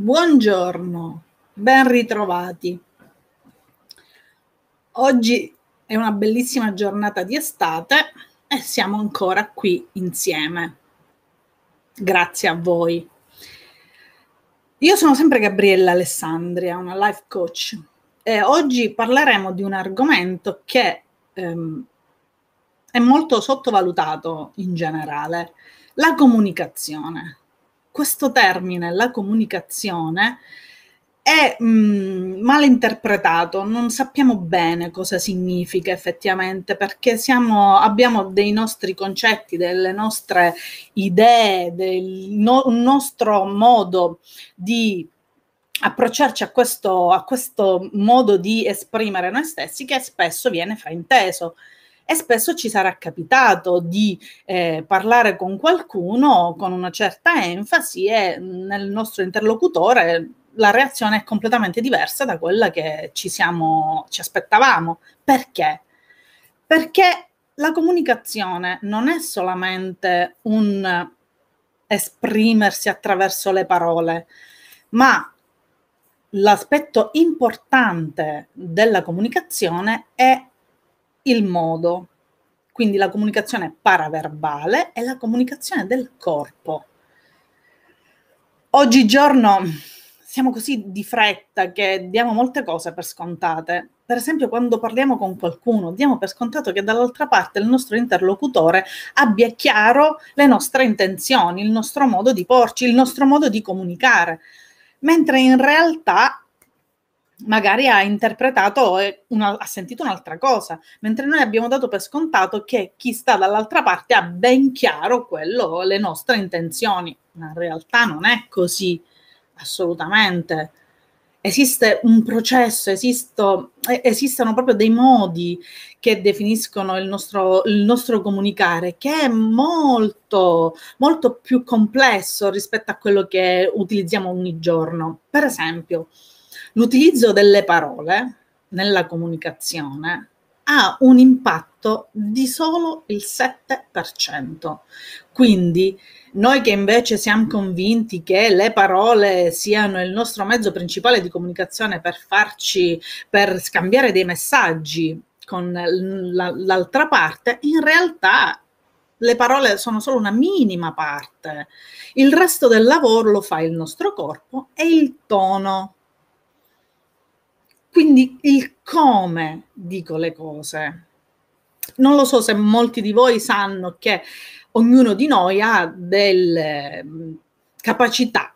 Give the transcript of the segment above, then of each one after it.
Buongiorno, ben ritrovati. Oggi è una bellissima giornata di estate e siamo ancora qui insieme. Grazie a voi. Io sono sempre Gabriella Alessandria, una life coach e oggi parleremo di un argomento che ehm, è molto sottovalutato in generale, la comunicazione questo termine, la comunicazione, è mh, mm, mal interpretato, non sappiamo bene cosa significa effettivamente perché siamo, abbiamo dei nostri concetti, delle nostre idee, del no, un nostro modo di approcciarci a questo, a questo modo di esprimere noi stessi che spesso viene frainteso e spesso ci sarà capitato di eh, parlare con qualcuno con una certa enfasi e nel nostro interlocutore la reazione è completamente diversa da quella che ci, siamo, ci aspettavamo. Perché? Perché la comunicazione non è solamente un esprimersi attraverso le parole, ma l'aspetto importante della comunicazione è il modo, quindi la comunicazione paraverbale e la comunicazione del corpo. Oggigiorno siamo così di fretta che diamo molte cose per scontate. Per esempio, quando parliamo con qualcuno, diamo per scontato che dall'altra parte il nostro interlocutore abbia chiaro le nostre intenzioni, il nostro modo di porci, il nostro modo di comunicare, mentre in realtà magari ha interpretato, una, ha sentito un'altra cosa, mentre noi abbiamo dato per scontato che chi sta dall'altra parte ha ben chiaro quello, le nostre intenzioni. Ma in realtà non è così, assolutamente. Esiste un processo, esisto, esistono proprio dei modi che definiscono il nostro, il nostro comunicare, che è molto, molto più complesso rispetto a quello che utilizziamo ogni giorno. Per esempio, l'utilizzo delle parole nella comunicazione ha un impatto di solo il 7%. Quindi noi che invece siamo convinti che le parole siano il nostro mezzo principale di comunicazione per farci, per scambiare dei messaggi con l'altra parte, in realtà le parole sono solo una minima parte. Il resto del lavoro lo fa il nostro corpo e il tono quindi il come dico le cose. Non lo so se molti di voi sanno che ognuno di noi ha delle mm, capacità,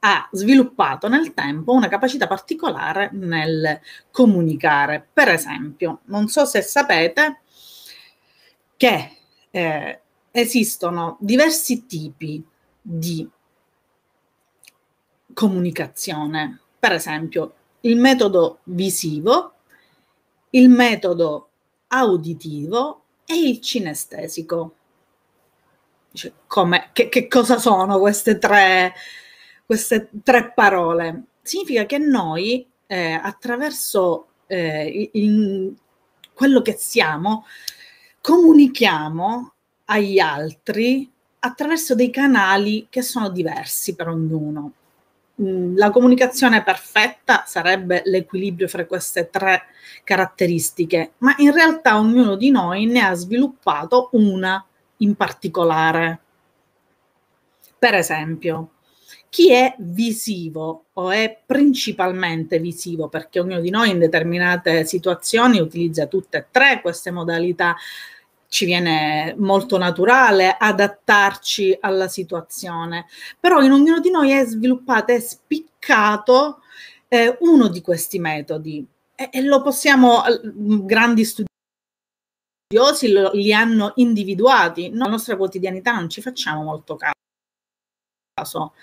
ha sviluppato nel tempo una capacità particolare nel comunicare. Per esempio, non so se sapete che eh, esistono diversi tipi di comunicazione. Per esempio, il metodo visivo, il metodo auditivo e il cinestesico. Come, che, che cosa sono queste tre, queste tre parole? Significa che noi eh, attraverso eh, il, quello che siamo comunichiamo agli altri attraverso dei canali che sono diversi per ognuno. Mm, la comunicazione perfetta sarebbe l'equilibrio fra queste tre caratteristiche, ma in realtà ognuno di noi ne ha sviluppato una in particolare. Per esempio, chi è visivo o è principalmente visivo, perché ognuno di noi in determinate situazioni utilizza tutte e tre queste modalità ci viene molto naturale adattarci alla situazione, però in ognuno di noi è sviluppato, è spiccato eh, uno di questi metodi. E, e lo possiamo, grandi studiosi lo, li hanno individuati, nella nostra quotidianità non ci facciamo molto caso,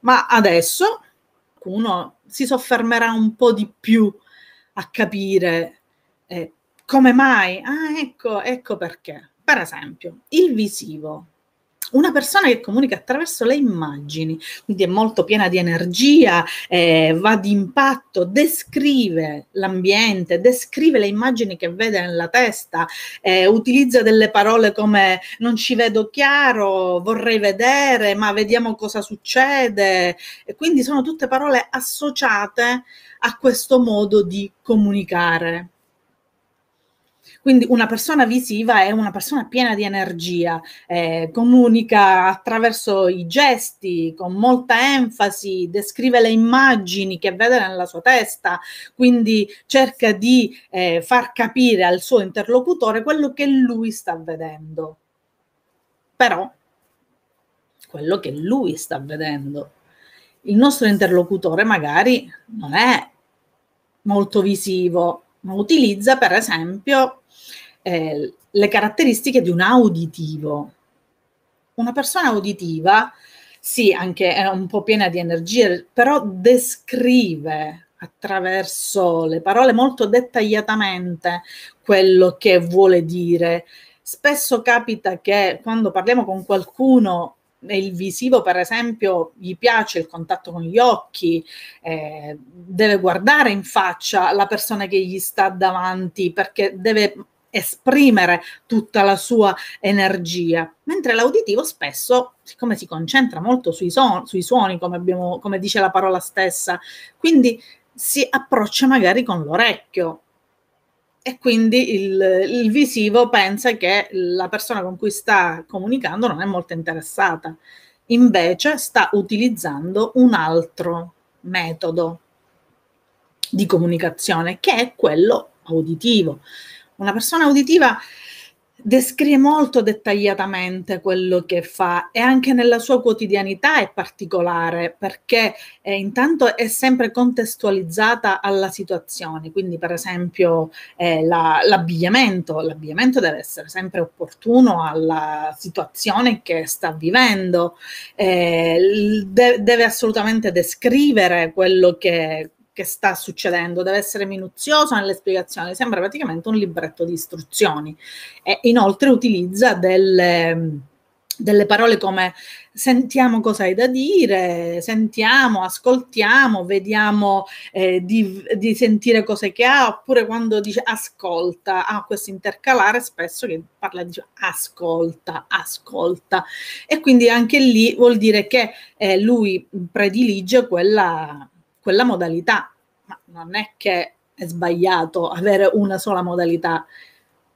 ma adesso uno si soffermerà un po' di più a capire eh, come mai? Ah, ecco, ecco perché. Per esempio, il visivo. una persona che comunica attraverso le immagini, quindi è molto piena di energia, eh, va di impatto, descrive l'ambiente, descrive le immagini che vede nella testa, eh, utilizza delle parole come non ci vedo chiaro, vorrei vedere, ma vediamo cosa succede. E quindi sono tutte parole associate a questo modo di comunicare. Quindi una persona visiva è una persona piena di energia, eh, comunica attraverso i gesti, con molta enfasi, descrive le immagini che vede nella sua testa, quindi cerca di eh, far capire al suo interlocutore quello che lui sta vedendo. Però quello che lui sta vedendo. Il nostro interlocutore magari non è molto visivo, ma utilizza per esempio le caratteristiche di un auditivo. Una persona uditiva, sì, anche è un po' piena di energie, però descrive attraverso le parole molto dettagliatamente quello che vuole dire. Spesso capita che quando parliamo con qualcuno il visivo, per esempio, gli piace il contatto con gli occhi, eh, deve guardare in faccia la persona che gli sta davanti perché deve esprimere tutta la sua energia, mentre l'auditivo spesso, siccome si concentra molto sui, son- sui suoni, come, abbiamo, come dice la parola stessa, quindi si approccia magari con l'orecchio e quindi il, il visivo pensa che la persona con cui sta comunicando non è molto interessata, invece sta utilizzando un altro metodo di comunicazione che è quello auditivo. Una persona uditiva descrive molto dettagliatamente quello che fa e anche nella sua quotidianità è particolare perché eh, intanto è sempre contestualizzata alla situazione, quindi per esempio eh, la, l'abbigliamento, l'abbigliamento deve essere sempre opportuno alla situazione che sta vivendo, eh, de- deve assolutamente descrivere quello che che sta succedendo, deve essere minuzioso nelle spiegazioni, sembra praticamente un libretto di istruzioni. E inoltre utilizza delle, delle parole come sentiamo cosa hai da dire, sentiamo, ascoltiamo, vediamo eh, di, di, sentire cose che ha, oppure quando dice ascolta, ha questo intercalare spesso che parla di ascolta, ascolta. E quindi anche lì vuol dire che eh, lui predilige quella quella modalità, ma non è che è sbagliato avere una sola modalità,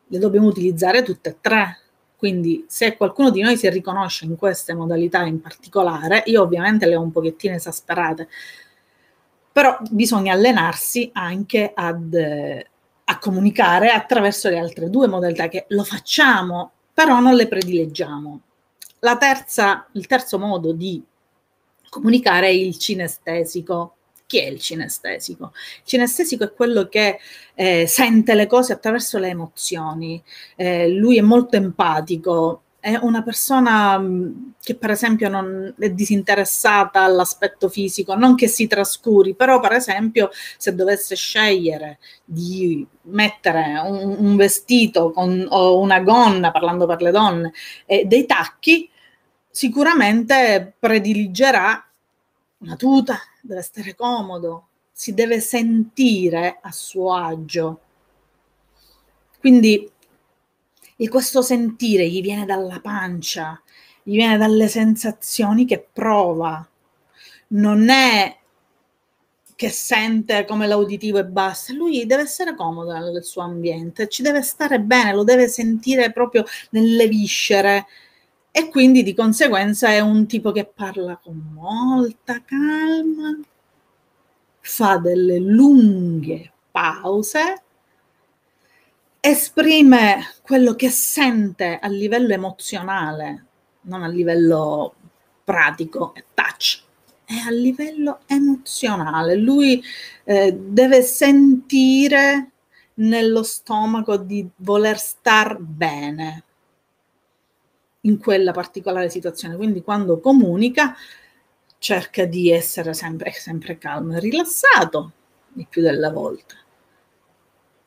le dobbiamo utilizzare tutte e tre. Quindi se qualcuno di noi si riconosce in queste modalità in particolare, io ovviamente le ho un pochettino esasperate, però bisogna allenarsi anche ad, a comunicare attraverso le altre due modalità che lo facciamo, però non le predileggiamo. La terza, il terzo modo di comunicare è il cinestesico. Chi è il cinestesico? Il cinestesico è quello che eh, sente le cose attraverso le emozioni. Eh, lui è molto empatico, è una persona mm, che per esempio non è disinteressata all'aspetto fisico, non che si trascuri, però per esempio se dovesse scegliere di mettere un, un vestito con, o una gonna, parlando per le donne, e dei tacchi, sicuramente prediligerà una tuta, deve stare comodo, si deve sentire a suo agio. Quindi questo sentire gli viene dalla pancia, gli viene dalle sensazioni che prova. Non è che sente come l'auditivo e basta, lui deve essere comodo nel suo ambiente, ci deve stare bene, lo deve sentire proprio nelle viscere, e quindi di conseguenza è un tipo che parla con molta calma, fa delle lunghe pause, esprime quello che sente a livello emozionale, non a livello pratico e touch, è a livello emozionale. Lui eh, deve sentire nello stomaco di voler star bene, in quella particolare situazione. Quindi quando comunica cerca di essere sempre, sempre calmo e rilassato, il più della volta.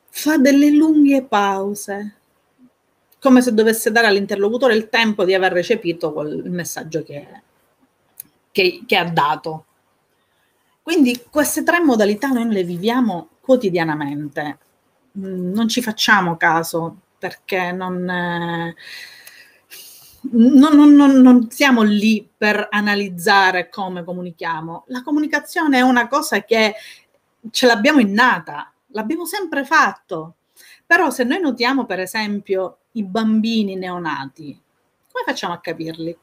Fa delle lunghe pause, come se dovesse dare all'interlocutore il tempo di aver recepito quel, il messaggio che, che, che ha dato. Quindi queste tre modalità noi le viviamo quotidianamente, mm, non ci facciamo caso perché non, eh, non, non, non, siamo lì per analizzare come comunichiamo. La comunicazione è una cosa che ce l'abbiamo innata, l'abbiamo sempre fatto. Però se noi notiamo per esempio i bambini neonati, come facciamo a capirli?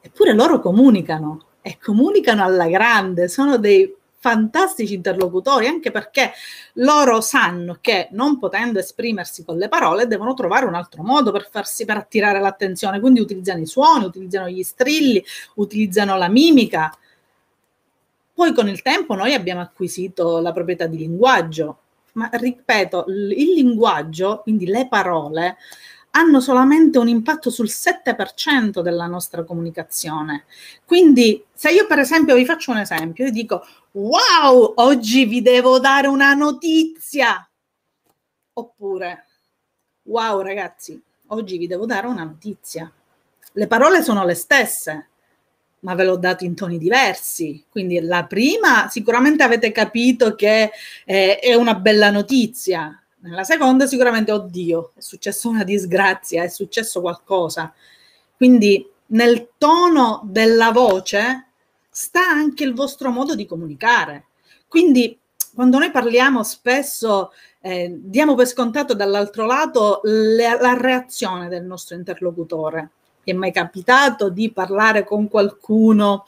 Eppure loro comunicano e comunicano alla grande, sono dei fantastici interlocutori, anche perché loro sanno che non potendo esprimersi con le parole devono trovare un altro modo per farsi per attirare l'attenzione, quindi utilizzano i suoni, utilizzano gli strilli, utilizzano la mimica. Poi con il tempo noi abbiamo acquisito la proprietà di linguaggio, ma ripeto, il linguaggio, quindi le parole, hanno solamente un impatto sul 7% della nostra comunicazione. Quindi, se io per esempio vi faccio un esempio, io dico, wow, oggi vi devo dare una notizia. Oppure, wow ragazzi, oggi vi devo dare una notizia. Le parole sono le stesse, ma ve l'ho dato in toni diversi. Quindi la prima sicuramente avete capito che eh, è una bella notizia, nella seconda sicuramente, oddio, è successa una disgrazia, è successo qualcosa. Quindi nel tono della voce sta anche il vostro modo di comunicare. Quindi quando noi parliamo spesso eh, diamo per scontato dall'altro lato le, la reazione del nostro interlocutore. Vi è mai capitato di parlare con qualcuno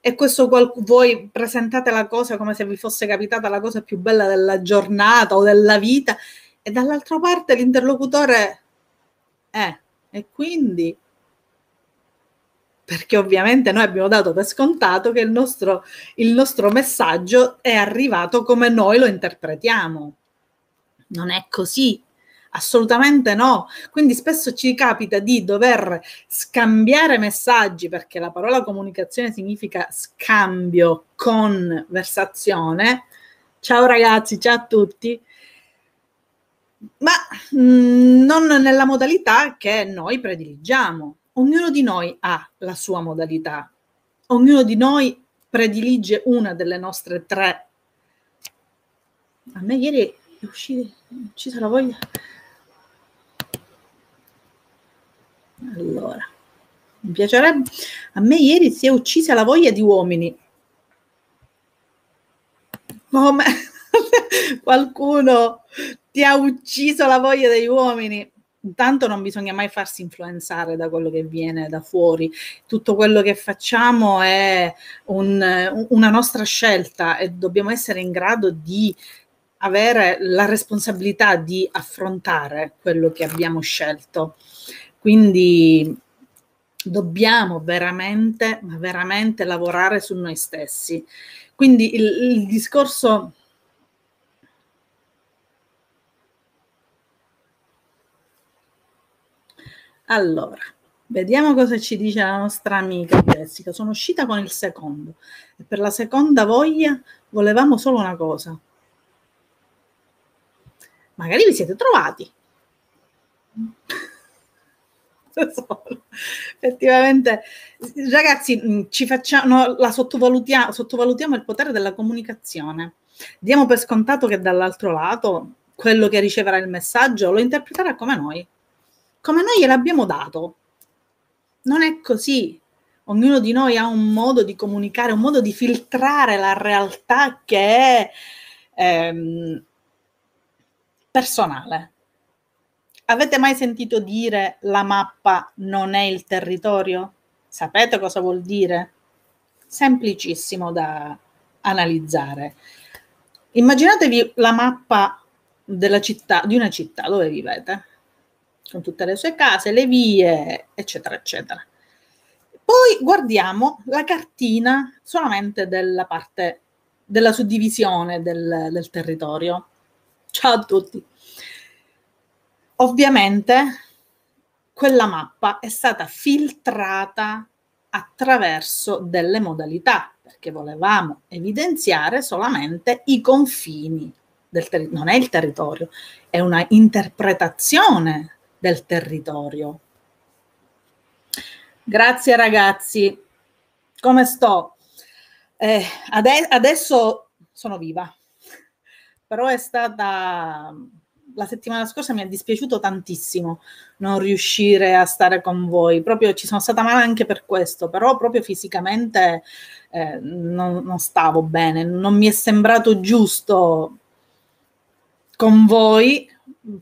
e questo qual- voi presentate la cosa come se vi fosse capitata la cosa più bella della giornata o della vita e dall'altra parte l'interlocutore è e quindi perché ovviamente noi abbiamo dato per scontato che il nostro, il nostro messaggio è arrivato come noi lo interpretiamo. Non è così. Assolutamente no. Quindi spesso ci capita di dover scambiare messaggi perché la parola comunicazione significa scambio, conversazione. Ciao ragazzi, ciao a tutti. Ma mm, non nella modalità che noi prediligiamo. Ognuno di noi ha la sua modalità. Ognuno di noi predilige una delle nostre tre. A me ieri è uscita la voglia Allora, mi piacerebbe. A me ieri si è uccisa la voglia di uomini. Come qualcuno ti ha ucciso la voglia degli uomini. Intanto non bisogna mai farsi influenzare da quello che viene da fuori. Tutto quello che facciamo è un, una nostra scelta e dobbiamo essere in grado di avere la responsabilità di affrontare quello che abbiamo scelto. Quindi dobbiamo veramente, veramente lavorare su noi stessi. Quindi il, il discorso... Allora, vediamo cosa ci dice la nostra amica Jessica. Sono uscita con il secondo e per la seconda voglia volevamo solo una cosa. Magari vi siete trovati. Effettivamente, ragazzi, mm, ci facciamo, la sottovalutiamo, sottovalutiamo il potere della comunicazione. Diamo per scontato che dall'altro lato quello che riceverà il messaggio lo interpreterà come noi, come noi gliel'abbiamo dato. Non è così. Ognuno di noi ha un modo di comunicare, un modo di filtrare la realtà che è ehm, personale Avete mai sentito dire la mappa non è il territorio? Sapete cosa vuol dire? Semplicissimo da analizzare. Immaginatevi la mappa della città, di una città dove vivete, con tutte le sue case, le vie, eccetera, eccetera. Poi guardiamo la cartina solamente della parte della suddivisione del, del territorio. Ciao a tutti. Ovviamente quella mappa è stata filtrata attraverso delle modalità, perché volevamo evidenziare solamente i confini del territorio, non è il territorio, è una interpretazione del territorio. Grazie ragazzi, come sto? Eh, ade- adesso sono viva, però è stata la settimana scorsa mi è dispiaciuto tantissimo non riuscire a stare con voi, proprio ci sono stata male anche per questo, però proprio fisicamente eh, non, non stavo bene, non mi è sembrato giusto con voi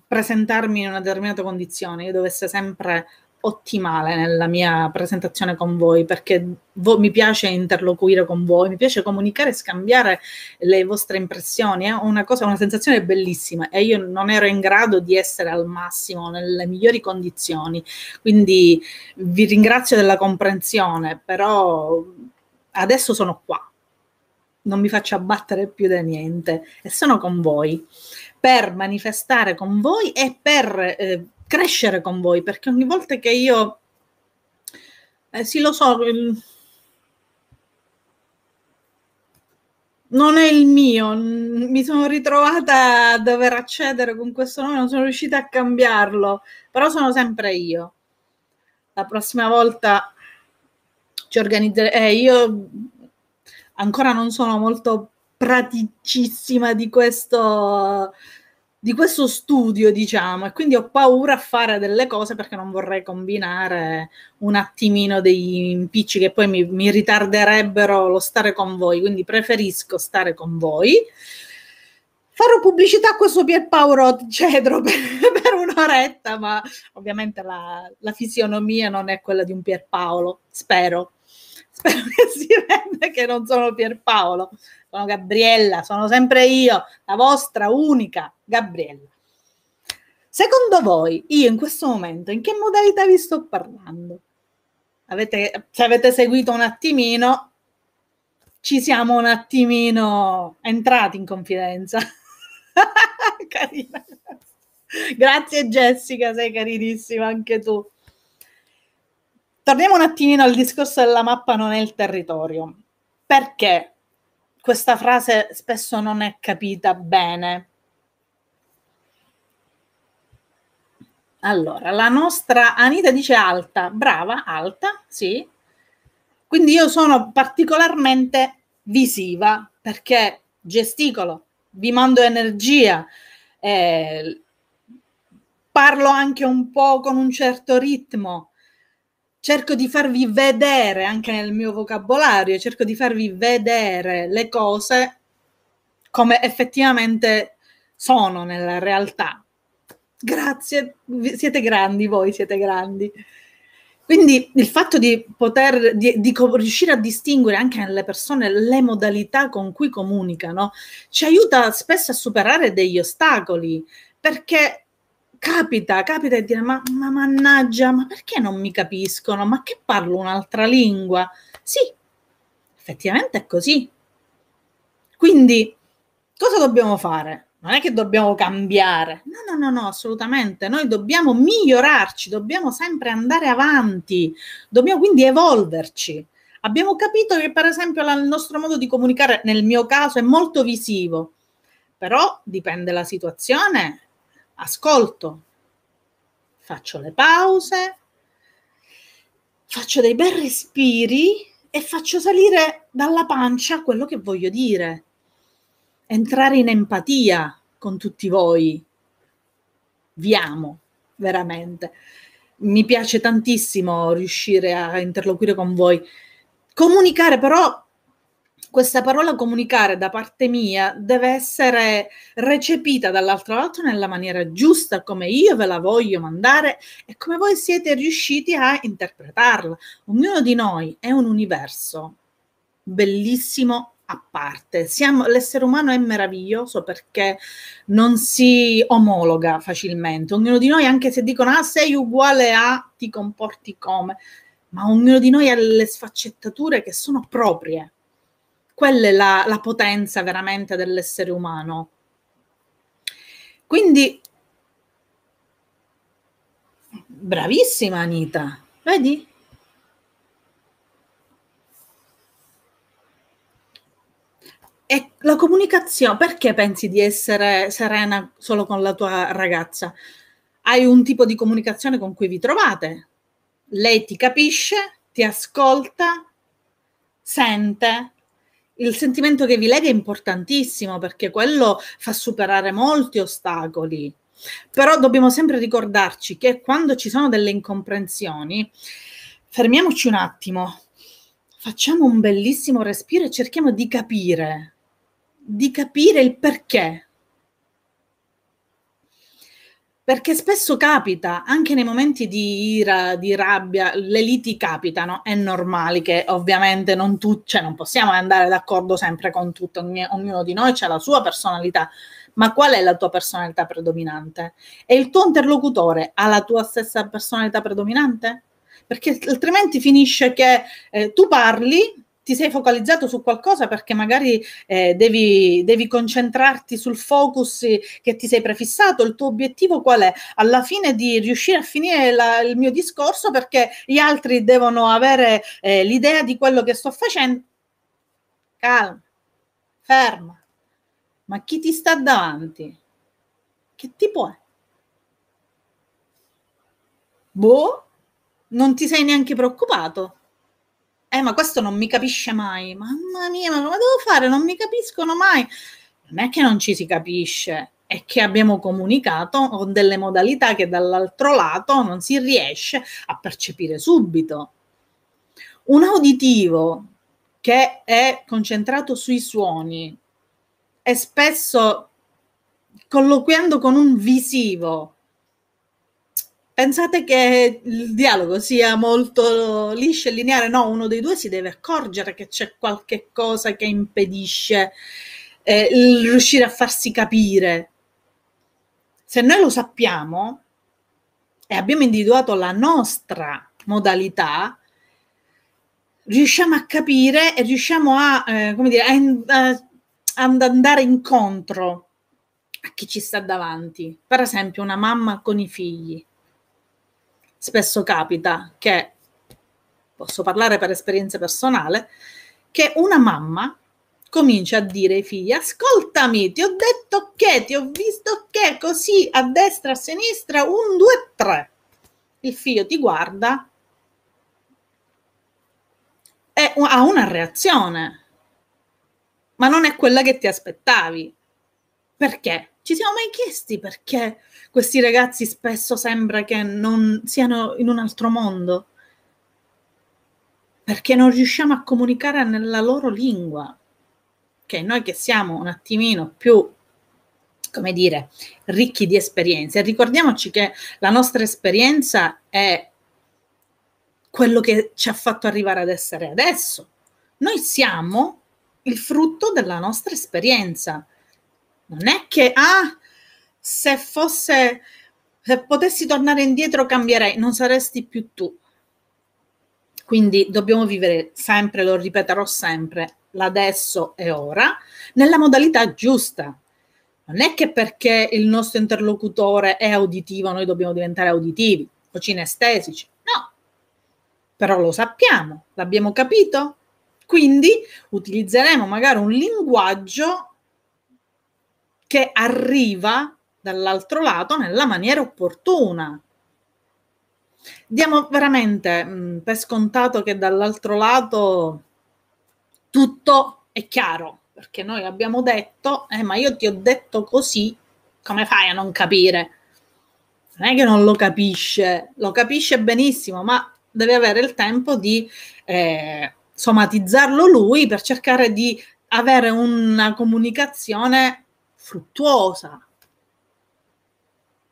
presentarmi in una determinata condizione, io dovesse sempre ottimale nella mia presentazione con voi perché vo- mi piace interloquire con voi, mi piace comunicare e scambiare le vostre impressioni, è una cosa, una sensazione bellissima e io non ero in grado di essere al massimo nelle migliori condizioni, quindi vi ringrazio della comprensione, però adesso sono qua, non mi faccio abbattere più da niente e sono con voi per manifestare con voi e per eh, crescere con voi, perché ogni volta che io, eh, sì lo so, non è il mio, mi sono ritrovata a dover accedere con questo nome, non sono riuscita a cambiarlo, però sono sempre io. La prossima volta ci organizzeremo, eh, io ancora non sono molto praticissima di questo di questo studio, diciamo, e quindi ho paura a fare delle cose perché non vorrei combinare un attimino degli impicci che poi mi, mi ritarderebbero lo stare con voi, quindi preferisco stare con voi. Farò pubblicità a questo Pierpaolo Cedro per, per un'oretta, ma ovviamente la, la fisionomia non è quella di un Pierpaolo, spero. Spero che si veda che non sono Pierpaolo sono Gabriella, sono sempre io, la vostra unica Gabriella. Secondo voi, io in questo momento, in che modalità vi sto parlando? Avete, se avete seguito un attimino, ci siamo un attimino entrati in confidenza. Carina. Grazie Jessica, sei carinissima anche tu. Torniamo un attimino al discorso della mappa non è il territorio. Perché? questa frase spesso non è capita bene. Allora, la nostra Anita dice alta, brava, alta, sì. Quindi io sono particolarmente visiva perché gesticolo, vi mando energia, eh, parlo anche un po' con un certo ritmo, cerco di farvi vedere anche nel mio vocabolario, cerco di farvi vedere le cose come effettivamente sono nella realtà. Grazie, siete grandi voi, siete grandi. Quindi il fatto di poter di, di riuscire a distinguere anche nelle persone le modalità con cui comunicano ci aiuta spesso a superare degli ostacoli perché capita, capita di dire ma, ma mannaggia, ma perché non mi capiscono? Ma che parlo un'altra lingua? Sì, effettivamente è così. Quindi, cosa dobbiamo fare? Non è che dobbiamo cambiare, no, no, no, no, assolutamente. Noi dobbiamo migliorarci, dobbiamo sempre andare avanti, dobbiamo quindi evolverci. Abbiamo capito che, per esempio, il nostro modo di comunicare, nel mio caso, è molto visivo, però dipende la situazione ascolto, faccio le pause, faccio dei bei respiri e faccio salire dalla pancia quello che voglio dire, entrare in empatia con tutti voi. Vi amo, veramente. Mi piace tantissimo riuscire a interloquire con voi. Comunicare però questa parola comunicare da parte mia deve essere recepita dall'altro lato nella maniera giusta, come io ve la voglio mandare e come voi siete riusciti a interpretarla. Ognuno di noi è un universo bellissimo a parte. Siamo, l'essere umano è meraviglioso perché non si omologa facilmente. Ognuno di noi, anche se dicono ah, sei uguale a, ti comporti come, ma ognuno di noi ha le sfaccettature che sono proprie quella è la, la potenza veramente dell'essere umano. Quindi, bravissima Anita, vedi? E la comunicazione, perché pensi di essere serena solo con la tua ragazza? hai un tipo di comunicazione con cui vi trovate. Lei ti capisce, ti ascolta, sente. Il sentimento che vi lega è importantissimo perché quello fa superare molti ostacoli. Però dobbiamo sempre ricordarci che quando ci sono delle incomprensioni, fermiamoci un attimo, facciamo un bellissimo respiro e cerchiamo di capire, di capire il perché. Perché spesso capita, anche nei momenti di ira, di rabbia, le liti capitano, è normale che ovviamente non tutti, cioè non possiamo andare d'accordo sempre con tutto, ognuno di noi ha la sua personalità, ma qual è la tua personalità predominante? E il tuo interlocutore ha la tua stessa personalità predominante? Perché altrimenti finisce che eh, tu parli, ti sei focalizzato su qualcosa perché magari eh, devi, devi, concentrarti sul focus che ti sei prefissato. Il tuo obiettivo qual è? Alla fine di riuscire a finire la, il mio discorso perché gli altri devono avere eh, l'idea di quello che sto facendo. Calma, ferma. Ma chi ti sta davanti? Che tipo è? Boh, non ti sei neanche preoccupato eh, ma questo non mi capisce mai. Mamma mia, ma come devo fare? Non mi capiscono mai. Non è che non ci si capisce, è che abbiamo comunicato con delle modalità che dall'altro lato non si riesce a percepire subito. Un uditivo che è concentrato sui suoni e spesso colloquiando con un visivo Pensate che il dialogo sia molto liscio e lineare? No, uno dei due si deve accorgere che c'è qualche cosa che impedisce eh, riuscire a farsi capire. Se noi lo sappiamo e abbiamo individuato la nostra modalità, riusciamo a capire e riusciamo a, eh, come dire, ad andare incontro a chi ci sta davanti. Per esempio, una mamma con i figli spesso capita che, posso parlare per esperienza personale, che una mamma comincia a dire ai figli ascoltami ti ho detto che ti ho visto che così a destra a sinistra un due tre il figlio ti guarda e ha una reazione ma non è quella che ti aspettavi. Perché ci siamo mai chiesti perché questi ragazzi spesso sembra che non siano in un altro mondo? Perché non riusciamo a comunicare nella loro lingua. Che noi che siamo un attimino più, come dire, ricchi di esperienze. Ricordiamoci che la nostra esperienza è quello che ci ha fatto arrivare ad essere adesso. Noi siamo il frutto della nostra esperienza non è che, ah, se fosse, se potessi tornare indietro cambierei, non saresti più tu. Quindi dobbiamo vivere sempre, lo ripeterò sempre, l'adesso e ora, nella modalità giusta. Non è che perché il nostro interlocutore è auditivo noi dobbiamo diventare auditivi o cinestesici, no. Però lo sappiamo, l'abbiamo capito? Quindi utilizzeremo magari un linguaggio che arriva dall'altro lato nella maniera opportuna. Diamo veramente mh, mm, per scontato che dall'altro lato tutto è chiaro, perché noi abbiamo detto, eh, ma io ti ho detto così, come fai a non capire? Non è che non lo capisce, lo capisce benissimo, ma deve avere il tempo di eh, somatizzarlo lui per cercare di avere una comunicazione fruttuosa.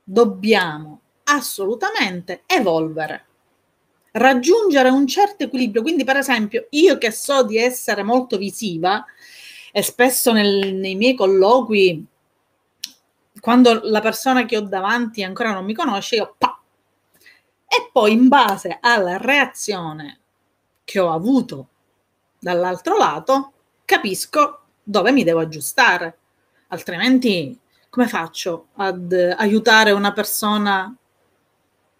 Dobbiamo assolutamente evolvere, raggiungere un certo equilibrio. Quindi, per esempio, io che so di essere molto visiva e spesso nel, nei miei colloqui, quando la persona che ho davanti ancora non mi conosce, io pa! E poi in base alla reazione che ho avuto dall'altro lato, capisco dove mi devo aggiustare altrimenti come faccio ad aiutare una persona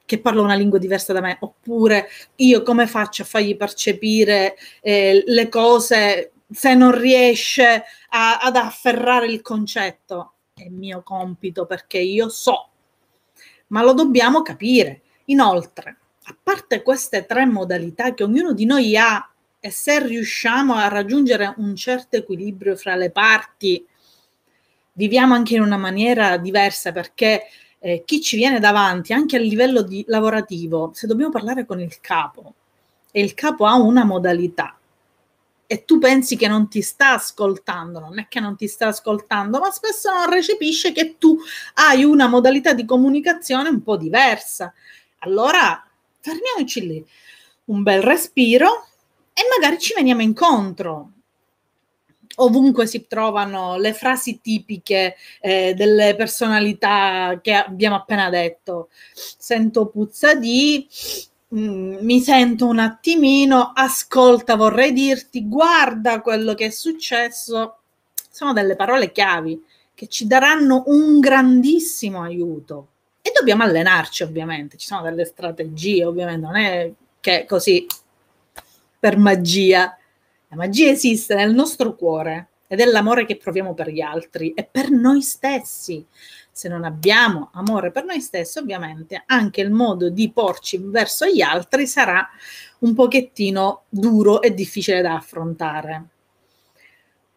che parla una lingua diversa da me? Oppure io come faccio a fargli percepire eh, le cose se non riesce a, ad afferrare il concetto? È mio compito perché io so. ma lo dobbiamo capire. Inoltre, a parte queste tre modalità che ognuno di noi ha e se riusciamo a raggiungere un certo equilibrio fra le parti, viviamo anche in una maniera diversa perché eh, chi ci viene davanti, anche a livello di, lavorativo, se dobbiamo parlare con il capo e il capo ha una modalità e tu pensi che non ti sta ascoltando, non è che non ti sta ascoltando, ma spesso non recepisce che tu hai una modalità di comunicazione un po' diversa. Allora, fermiamoci lì, un bel respiro e magari ci veniamo incontro. Ovunque si trovano le frasi tipiche eh, delle personalità che abbiamo appena detto. Sento puzza di, Mm, mi sento un attimino, ascolta, vorrei dirti, guarda quello che è successo. Sono delle parole chiavi che ci daranno un grandissimo aiuto. E dobbiamo allenarci, ovviamente. Ci sono delle strategie, ovviamente, non è che così per magia. La magia esiste nel nostro cuore ed è l'amore che proviamo per gli altri e per noi stessi se non abbiamo amore per noi stessi, ovviamente anche il modo di porci verso gli altri sarà un pochettino duro e difficile da affrontare.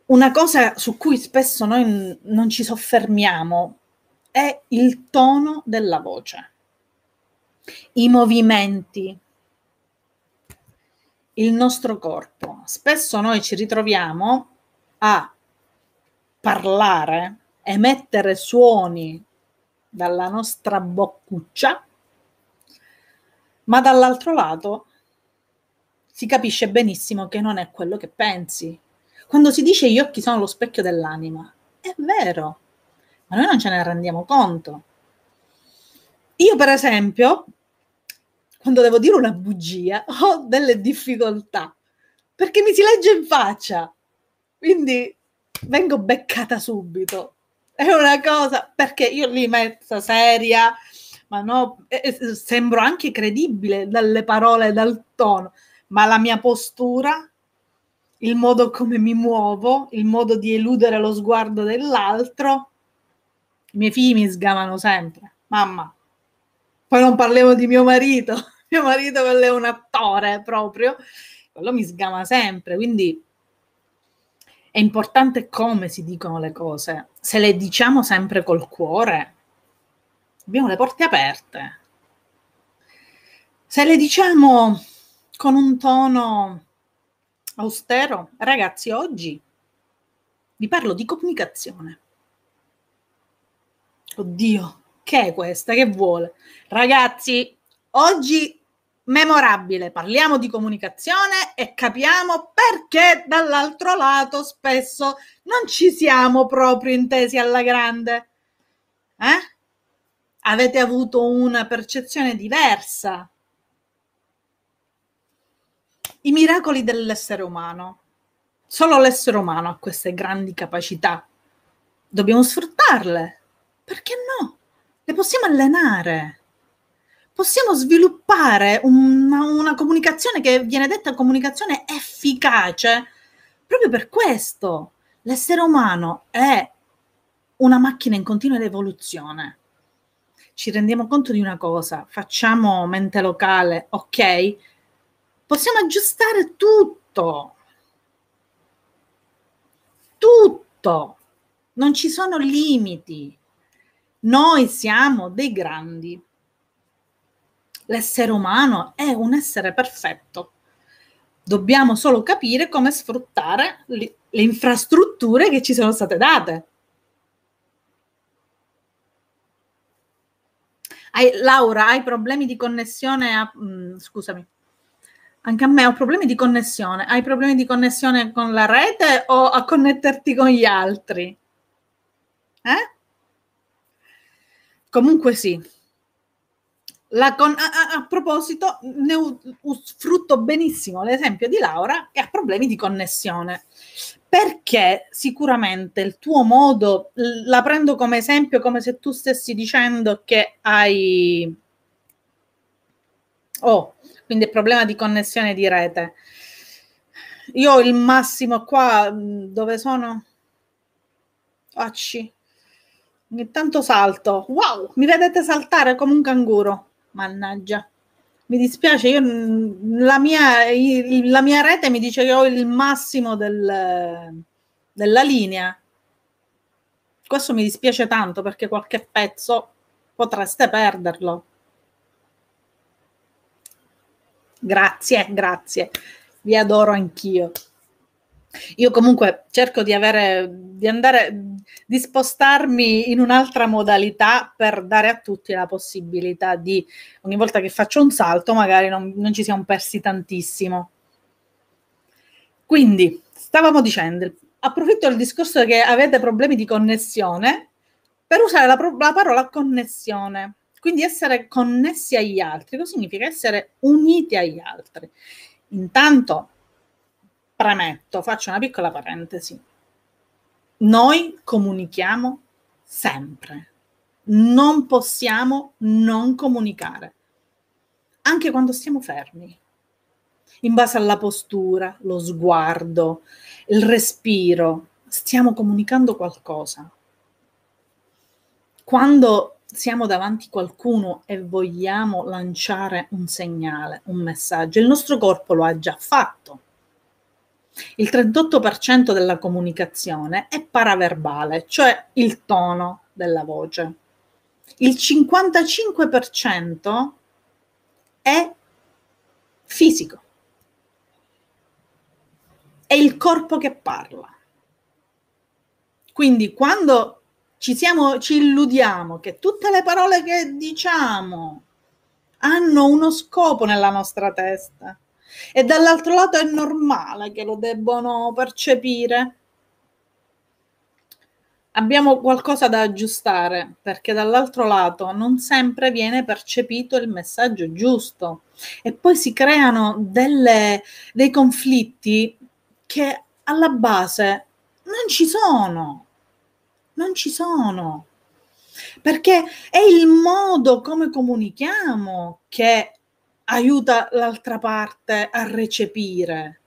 Una cosa su cui spesso noi non ci soffermiamo è il tono della voce, i movimenti, il nostro corpo. Spesso noi ci ritroviamo a parlare emettere suoni dalla nostra boccuccia, ma dall'altro lato si capisce benissimo che non è quello che pensi. Quando si dice gli occhi sono lo specchio dell'anima, è vero, ma noi non ce ne rendiamo conto. Io, per esempio, quando devo dire una bugia, ho delle difficoltà perché mi si legge in faccia, quindi vengo beccata subito. È una cosa perché io li metto seria, ma no, eh, sembro anche credibile dalle parole, dal tono, ma la mia postura, il modo come mi muovo, il modo di eludere lo sguardo dell'altro, i miei figli mi sgamano sempre. Mamma, poi non parliamo di mio marito, mio marito è un attore proprio, quello mi sgama sempre, quindi è importante come si dicono le cose. Se le diciamo sempre col cuore, abbiamo le porte aperte. Se le diciamo con un tono austero, ragazzi, oggi vi parlo di comunicazione. Oddio, che è questa? Che vuole? Ragazzi, oggi memorabile, parliamo di comunicazione e capiamo perché dall'altro lato spesso non ci siamo proprio intesi alla grande. Eh? Avete avuto una percezione diversa. I miracoli dell'essere umano. Solo l'essere umano ha queste grandi capacità. Dobbiamo sfruttarle. Perché no? Le possiamo allenare possiamo sviluppare una, una comunicazione che viene detta comunicazione efficace proprio per questo. L'essere umano è una macchina in continua evoluzione. Ci rendiamo conto di una cosa, facciamo mente locale, ok? Possiamo aggiustare tutto. Tutto. Non ci sono limiti. Noi siamo dei grandi l'essere umano è un essere perfetto. Dobbiamo solo capire come sfruttare le, le infrastrutture che ci sono state date. Hai, Laura, hai problemi di connessione? A, mh, mm, scusami, anche a me ho problemi di connessione. Hai problemi di connessione con la rete o a connetterti con gli altri? Eh? Comunque sì, con, a, a, proposito, ne u, sfrutto benissimo l'esempio di Laura che ha problemi di connessione. Perché sicuramente il tuo modo, la prendo come esempio come se tu stessi dicendo che hai... Oh, quindi il problema di connessione di rete. Io ho il massimo qua dove sono... Acci. Ogni tanto salto. Wow, mi vedete saltare come un canguro. Mannaggia. Mi dispiace, io, la, mia, la mia rete mi dice che ho il massimo del, della linea. Questo mi dispiace tanto perché qualche pezzo potreste perderlo. Grazie, grazie. Vi adoro anch'io. Io comunque cerco di avere, di andare, di spostarmi in un'altra modalità per dare a tutti la possibilità di, ogni volta che faccio un salto, magari non, non ci siamo persi tantissimo. Quindi, stavamo dicendo, approfitto del discorso che avete problemi di connessione per usare la, la parola connessione. Quindi essere connessi agli altri, cosa significa essere uniti agli altri. Intanto premetto, faccio una piccola parentesi. Noi comunichiamo sempre. Non possiamo non comunicare, anche quando stiamo fermi, in base alla postura, lo sguardo, il respiro, stiamo comunicando qualcosa. Quando siamo davanti a qualcuno e vogliamo lanciare un segnale, un messaggio, il nostro corpo lo ha già fatto il 38% della comunicazione è paraverbale, cioè il tono della voce. Il 55% è fisico. È il corpo che parla. Quindi quando ci, siamo, ci illudiamo che tutte le parole che diciamo hanno uno scopo nella nostra testa, e dall'altro lato è normale che lo debbano percepire. Abbiamo qualcosa da aggiustare perché dall'altro lato non sempre viene percepito il messaggio giusto. E poi si creano delle, dei conflitti che alla base non ci sono, non ci sono. Perché è il modo come comunichiamo che aiuta l'altra parte a recepire.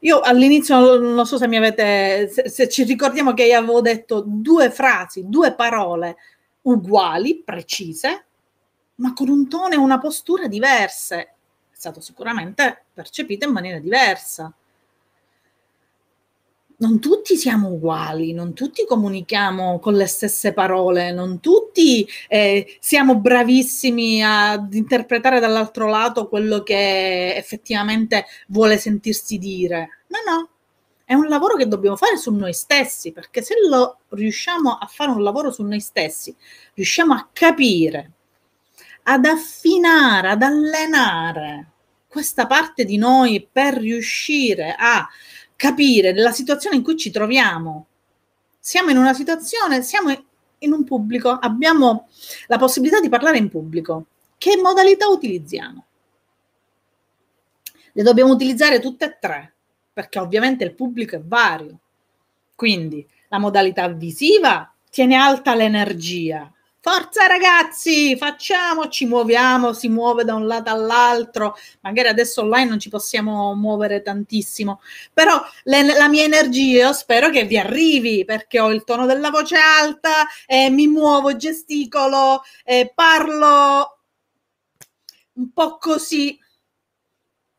Io all'inizio non so se mi avete, se, se, ci ricordiamo che io avevo detto due frasi, due parole uguali, precise, ma con un tono e una postura diverse. È stato sicuramente percepito in maniera diversa non tutti siamo uguali, non tutti comunichiamo con le stesse parole, non tutti eh, siamo bravissimi ad interpretare dall'altro lato quello che effettivamente vuole sentirsi dire. No, no, è un lavoro che dobbiamo fare su noi stessi, perché se lo riusciamo a fare un lavoro su noi stessi, riusciamo a capire, ad affinare, ad allenare questa parte di noi per riuscire a capire la situazione in cui ci troviamo. Siamo in una situazione, siamo in un pubblico, abbiamo la possibilità di parlare in pubblico. Che modalità utilizziamo? Le dobbiamo utilizzare tutte e tre, perché ovviamente il pubblico è vario. Quindi la modalità visiva tiene alta l'energia, Forza ragazzi, facciamo, ci muoviamo, si muove da un lato all'altro. Magari adesso online non ci possiamo muovere tantissimo, però le, la mia energia io spero che vi arrivi perché ho il tono della voce alta, eh, mi muovo, gesticolo, eh, parlo un po' così.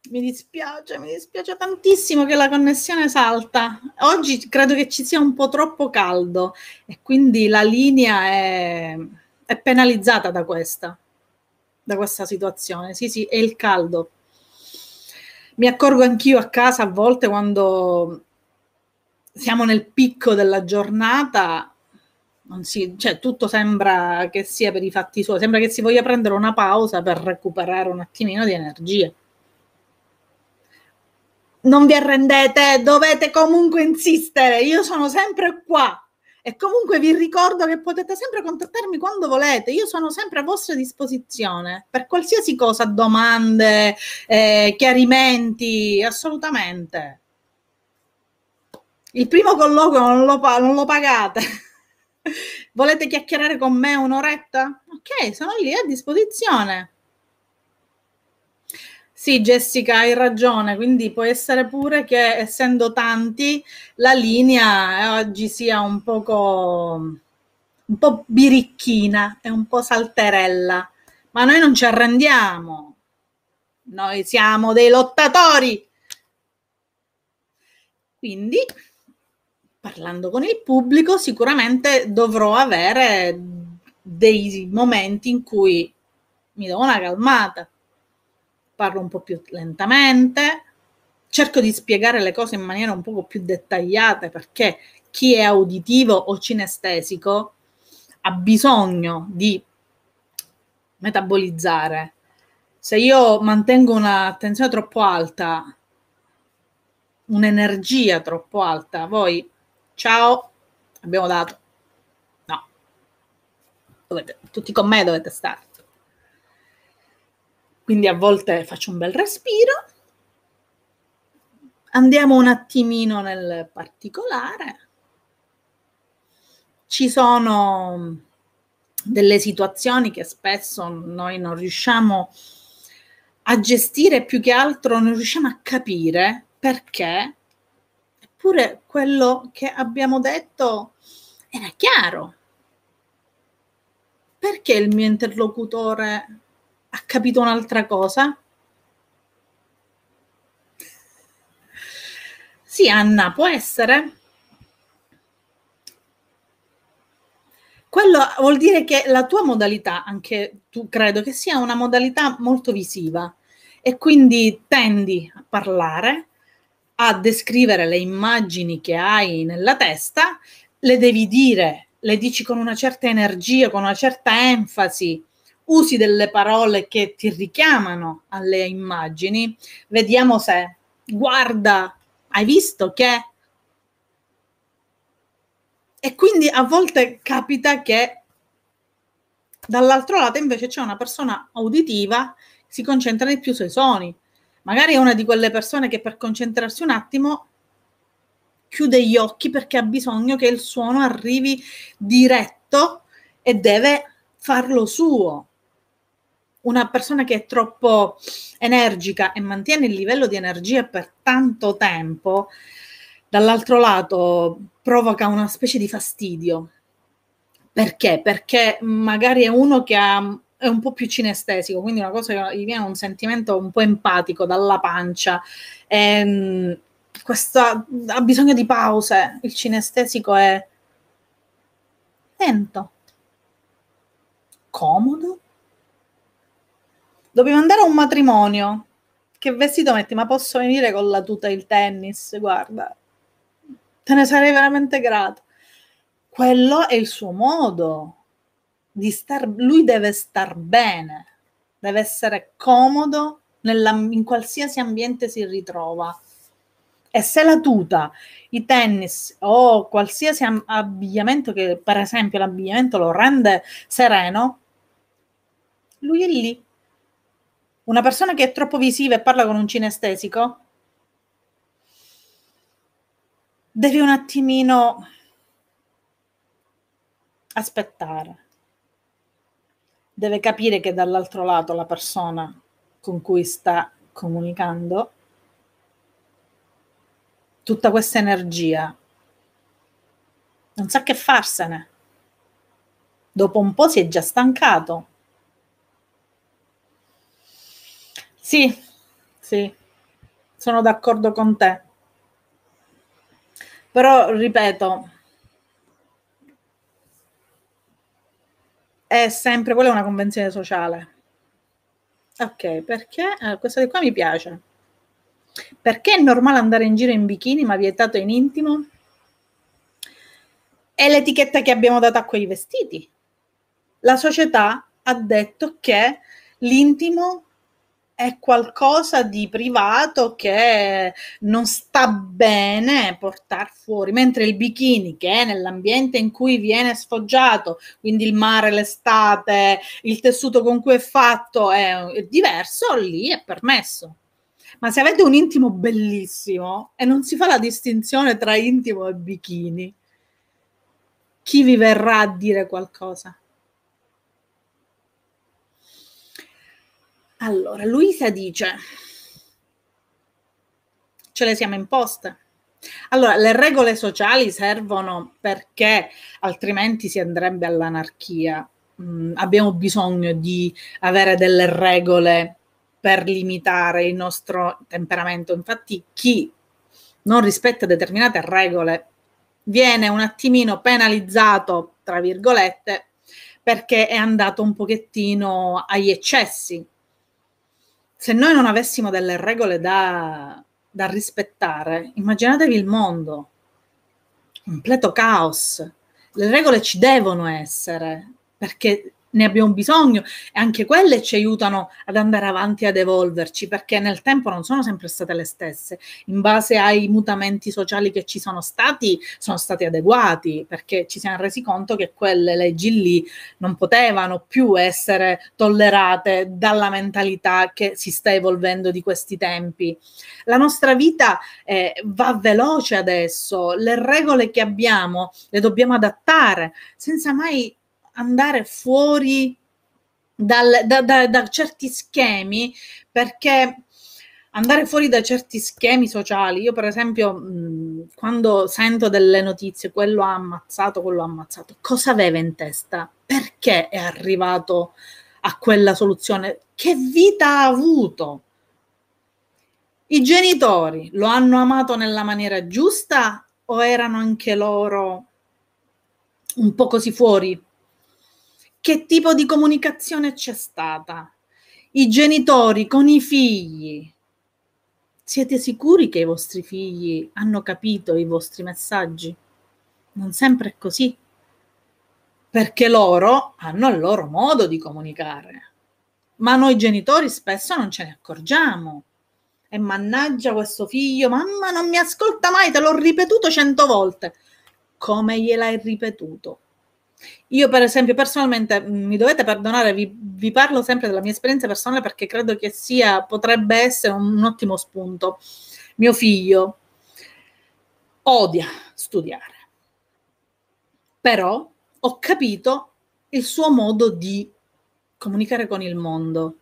Mi dispiace, mi dispiace tantissimo che la connessione salta. Oggi credo che ci sia un po' troppo caldo e quindi la linea è, è penalizzata da questa, da questa situazione. Sì, sì, è il caldo. Mi accorgo anch'io a casa a volte quando siamo nel picco della giornata, si, cioè, tutto sembra che sia per i fatti suoi, sembra che si voglia prendere una pausa per recuperare un attimino di energia non vi arrendete, dovete comunque insistere, io sono sempre qua. E comunque vi ricordo che potete sempre contattarmi quando volete, io sono sempre a vostra disposizione per qualsiasi cosa, domande, eh, chiarimenti, assolutamente. Il primo colloquio non lo, non lo pagate. Volete chiacchierare con me un'oretta? Ok, sono lì a disposizione. Sì, Jessica, hai ragione, quindi può essere pure che essendo tanti la linea eh, oggi sia un poco un po' birichina e un po' salterella, ma noi non ci arrendiamo. Noi siamo dei lottatori. Quindi, parlando con il pubblico, sicuramente dovrò avere dei momenti in cui mi do una calmata, parlo un po' più lentamente, cerco di spiegare le cose in maniera un po' più dettagliata perché chi è uditivo o cinestesico ha bisogno di metabolizzare. Se io mantengo un'attenzione troppo alta, un'energia troppo alta, voi ciao, abbiamo dato. No. Dovete, tutti con me dovete stare. Quindi a volte faccio un bel respiro. Andiamo un attimino nel particolare. Ci sono delle situazioni che spesso noi non riusciamo a gestire, più che altro non riusciamo a capire perché, eppure quello che abbiamo detto era chiaro. Perché il mio interlocutore ha capito un'altra cosa? Sì, Anna, può essere? Quello vuol dire che la tua modalità, anche tu credo che sia una modalità molto visiva e quindi tendi a parlare, a descrivere le immagini che hai nella testa, le devi dire, le dici con una certa energia, con una certa enfasi, usi delle parole che ti richiamano alle immagini, vediamo se guarda, hai visto che e quindi a volte capita che dall'altro lato invece c'è una persona uditiva si concentra di più sui suoni. Magari è una di quelle persone che per concentrarsi un attimo chiude gli occhi perché ha bisogno che il suono arrivi diretto e deve farlo suo una persona che è troppo energica e mantiene il livello di energia per tanto tempo, dall'altro lato provoca una specie di fastidio. Perché? Perché magari è uno che ha, è un po' più cinestesico, quindi una cosa che gli viene un sentimento un po' empatico dalla pancia. E, ehm, questa, ha bisogno di pause. Il cinestesico è lento, comodo, Dobbiamo andare a un matrimonio. Che vestito metti? Ma posso venire con la tuta e il tennis? Guarda, te ne sarei veramente grato. Quello è il suo modo di star. Lui deve star bene, deve essere comodo nella, in qualsiasi ambiente si ritrova. E se la tuta, i tennis o qualsiasi abbigliamento che, per esempio, l'abbigliamento lo rende sereno, lui è lì una persona che è troppo visiva e parla con un cinestesico devi un attimino aspettare. Deve capire che dall'altro lato la persona con cui sta comunicando tutta questa energia non sa che farsene. Dopo un po' si è già stancato Sì, sì, sono d'accordo con te. Però, ripeto, è sempre, quella è una convenzione sociale. Ok, perché eh, questa di qua mi piace. Perché è normale andare in giro in bikini ma vietato in intimo? È l'etichetta che abbiamo dato a quei vestiti. La società ha detto che l'intimo è qualcosa di privato che non sta bene portare fuori, mentre il bikini che è nell'ambiente in cui viene sfoggiato, quindi il mare, l'estate, il tessuto con cui è fatto è, è diverso, lì è permesso. Ma se avete un intimo bellissimo e non si fa la distinzione tra intimo e bikini, chi vi verrà a dire qualcosa? Allora, Luisa dice, ce le siamo imposte. Allora, le regole sociali servono perché altrimenti si andrebbe all'anarchia. Mm, abbiamo bisogno di avere delle regole per limitare il nostro temperamento. Infatti, chi non rispetta determinate regole viene un attimino penalizzato, tra virgolette, perché è andato un pochettino agli eccessi. Se noi non avessimo delle regole da, da rispettare, immaginatevi il mondo, completo caos. Le regole ci devono essere, perché ne abbiamo bisogno e anche quelle ci aiutano ad andare avanti, ad evolverci, perché nel tempo non sono sempre state le stesse. In base ai mutamenti sociali che ci sono stati, sono stati adeguati, perché ci siamo resi conto che quelle leggi lì non potevano più essere tollerate dalla mentalità che si sta evolvendo di questi tempi. La nostra vita eh, va veloce adesso, le regole che abbiamo le dobbiamo adattare senza mai andare fuori dal, da, da, da certi schemi perché andare fuori da certi schemi sociali. Io, per esempio, quando sento delle notizie, quello ha ammazzato, quello ha ammazzato, cosa aveva in testa? Perché è arrivato a quella soluzione? Che vita ha avuto? I genitori lo hanno amato nella maniera giusta o erano anche loro un po' così fuori che tipo di comunicazione c'è stata? I genitori con i figli. Siete sicuri che i vostri figli hanno capito i vostri messaggi? Non sempre è così, perché loro hanno il loro modo di comunicare, ma noi genitori spesso non ce ne accorgiamo. E mannaggia questo figlio, mamma non mi ascolta mai, te l'ho ripetuto cento volte. Come gliel'hai ripetuto? Io, per esempio, personalmente, mm, mi dovete perdonare, vi, vi, parlo sempre della mia esperienza personale perché credo che sia, potrebbe essere un, un ottimo spunto. Mio figlio odia studiare, però ho capito il suo modo di comunicare con il mondo.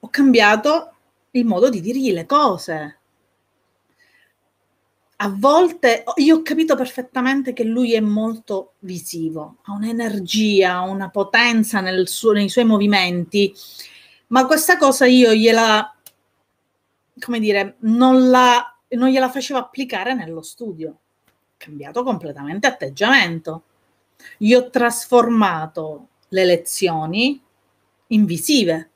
Ho cambiato il modo di dirgli le cose a volte io ho capito perfettamente che lui è molto visivo, ha un'energia, una potenza suo, nei suoi movimenti, ma questa cosa io gliela, come dire, non, la, non gliela facevo applicare nello studio. Ho cambiato completamente atteggiamento. Gli ho trasformato le lezioni in visive.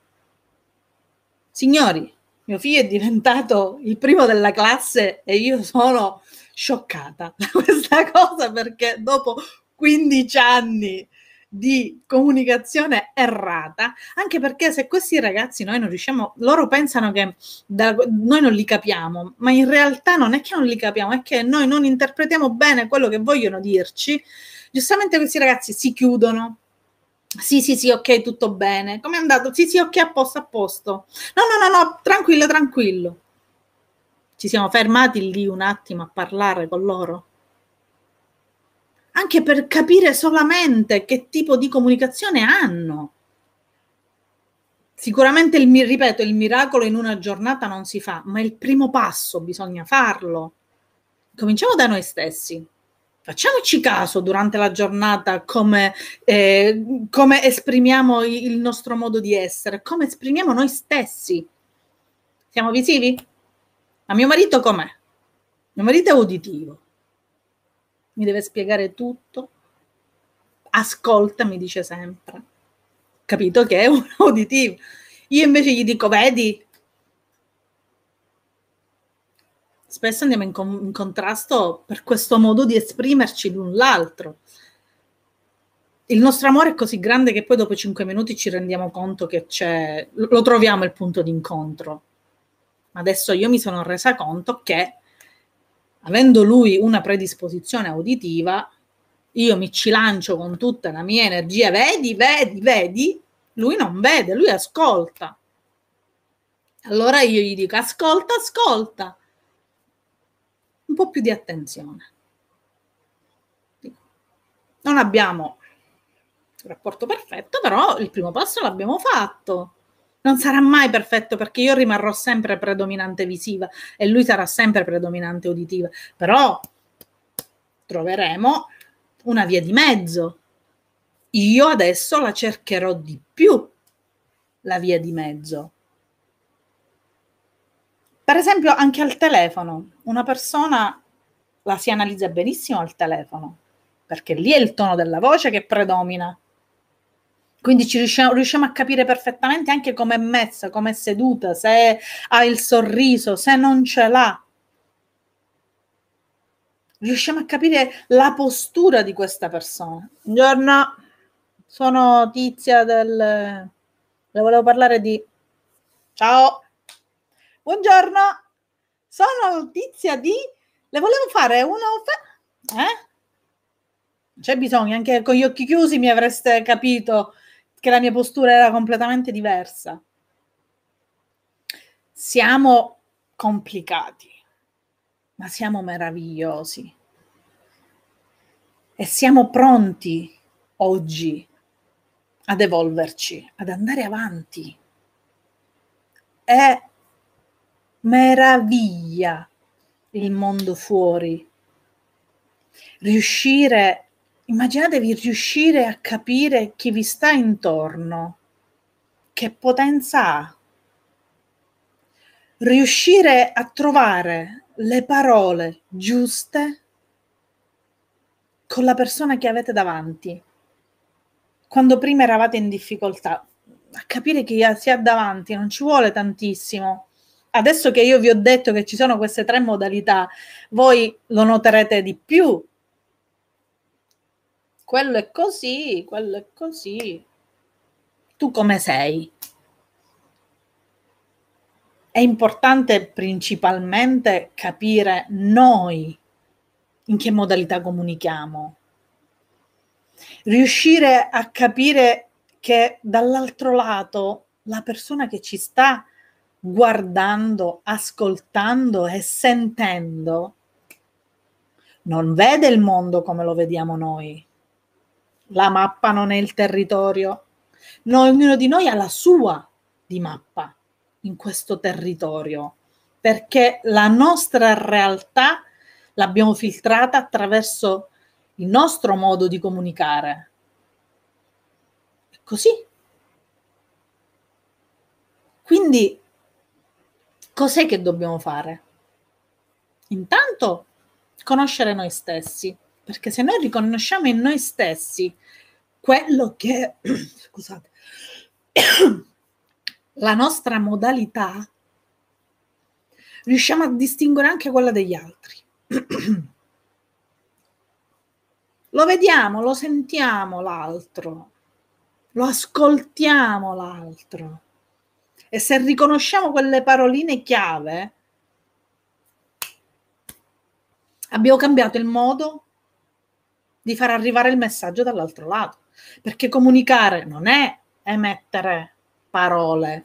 Signori, mio figlio è diventato il primo della classe e io sono scioccata da questa cosa perché dopo 15 anni di comunicazione errata, anche perché se questi ragazzi noi non riusciamo, loro pensano che da, noi non li capiamo, ma in realtà non è che non li capiamo, è che noi non interpretiamo bene quello che vogliono dirci. Giustamente questi ragazzi si chiudono, sì, sì, sì, ok, tutto bene. Come è andato? Sì, sì, ok, a posto, a posto. No, no, no, no, tranquillo, tranquillo. Ci siamo fermati lì un attimo a parlare con loro. Anche per capire solamente che tipo di comunicazione hanno. Sicuramente, il, ripeto, il miracolo in una giornata non si fa, ma il primo passo bisogna farlo. Cominciamo da noi stessi facciamoci caso durante la giornata come, eh, come esprimiamo il nostro modo di essere, come esprimiamo noi stessi. Siamo visivi? Ma mio marito com'è? Mio marito è uditivo. Mi deve spiegare tutto. Ascolta, mi dice sempre. Capito che è un uditivo. Io invece gli dico, vedi, spesso andiamo in, com- in contrasto per questo modo di esprimerci l'un l'altro. Il nostro amore è così grande che poi dopo cinque minuti ci rendiamo conto che c'è, lo troviamo il punto d'incontro. Ma adesso io mi sono resa conto che, avendo lui una predisposizione uditiva, io mi ci lancio con tutta la mia energia, vedi, vedi, vedi, lui non vede, lui ascolta. Allora io gli dico, ascolta, ascolta un po' più di attenzione. Non abbiamo il rapporto perfetto, però il primo passo l'abbiamo fatto. Non sarà mai perfetto perché io rimarrò sempre predominante visiva e lui sarà sempre predominante uditiva, però troveremo una via di mezzo. Io adesso la cercherò di più, la via di mezzo. Per esempio, anche al telefono, una persona la si analizza benissimo al telefono, perché lì è il tono della voce che predomina. Quindi ci riusciamo, riusciamo a capire perfettamente anche come è messa, come è seduta, se ha il sorriso, se non ce l'ha. Riusciamo a capire la postura di questa persona. Buongiorno, sono Tizia del... Le volevo parlare di... Ciao! Buongiorno, sono Tizia di... Le volevo fare una... Eh? C'è bisogno, anche con gli occhi chiusi mi avreste capito che la mia postura era completamente diversa. Siamo complicati, ma siamo meravigliosi. E siamo pronti oggi ad evolverci, ad andare avanti. È meraviglia il mondo fuori. Riuscire, immaginatevi riuscire a capire chi vi sta intorno, che potenza ha. Riuscire a trovare le parole giuste con la persona che avete davanti. Quando prima eravate in difficoltà, a capire chi si ha davanti non ci vuole tantissimo adesso che io vi ho detto che ci sono queste tre modalità, voi lo noterete di più. Quello è così, quello è così. Tu come sei? È importante principalmente capire noi in che modalità comunichiamo. Riuscire a capire che dall'altro lato la persona che ci sta guardando, ascoltando e sentendo, non vede il mondo come lo vediamo noi. La mappa non è il territorio. ognuno di noi ha la sua di mappa in questo territorio, perché la nostra realtà l'abbiamo filtrata attraverso il nostro modo di comunicare. È così. Quindi Cos'è che dobbiamo fare? Intanto conoscere noi stessi, perché se noi riconosciamo in noi stessi quello che, scusate, la nostra modalità, riusciamo a distinguere anche quella degli altri. lo vediamo, lo sentiamo l'altro, lo ascoltiamo l'altro e se riconosciamo quelle paroline chiave, abbiamo cambiato il modo di far arrivare il messaggio dall'altro lato. Perché comunicare non è emettere parole.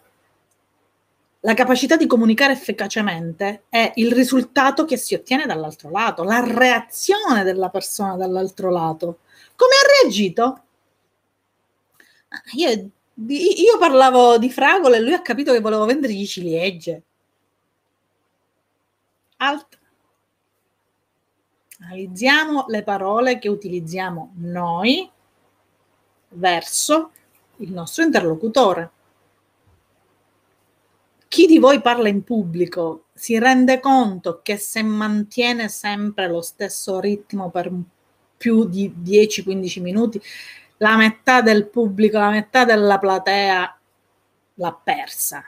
La capacità di comunicare efficacemente è il risultato che si ottiene dall'altro lato, la reazione della persona dall'altro lato. Come ha reagito? Ah, io parlavo di fragole e lui ha capito che volevo vendergli ciliegie. Alt. Analizziamo le parole che utilizziamo noi verso il nostro interlocutore. Chi di voi parla in pubblico si rende conto che se mantiene sempre lo stesso ritmo per più di 10-15 minuti la metà del pubblico, la metà della platea l'ha persa.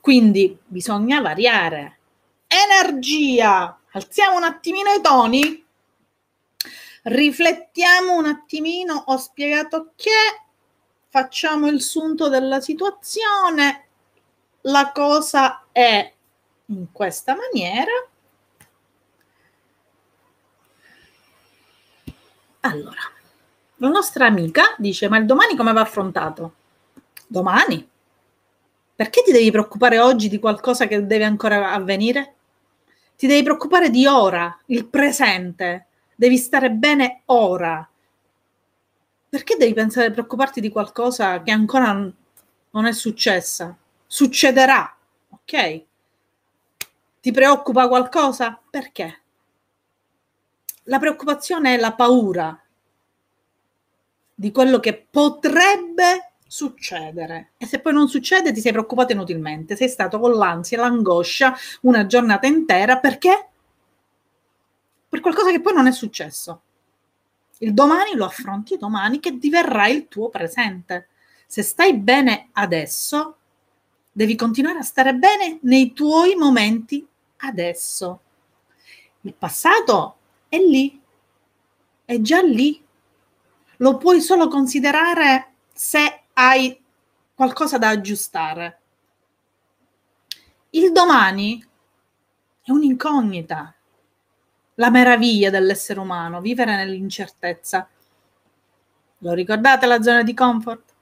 Quindi bisogna variare. Energia! Alziamo un attimino i toni. Riflettiamo un attimino. Ho spiegato che facciamo il sunto della situazione. La cosa è in questa maniera. Allora, la nostra amica dice: Ma il domani come va affrontato? Domani? Perché ti devi preoccupare oggi di qualcosa che deve ancora avvenire? Ti devi preoccupare di ora, il presente. Devi stare bene ora. Perché devi pensare, preoccuparti di qualcosa che ancora non è successa, succederà, ok? Ti preoccupa qualcosa? Perché? La preoccupazione è la paura di quello che potrebbe succedere. E se poi non succede, ti sei preoccupato inutilmente. Sei stato con l'ansia l'angoscia una giornata intera perché? Per qualcosa che poi non è successo. Il domani lo affronti domani che diverrà il tuo presente. Se stai bene adesso, devi continuare a stare bene nei tuoi momenti adesso. Il passato è lì, è già lì. Lo puoi solo considerare se hai qualcosa da aggiustare. Il domani è un'incognita la meraviglia dell'essere umano, vivere nell'incertezza. Lo ricordate la zona di comfort?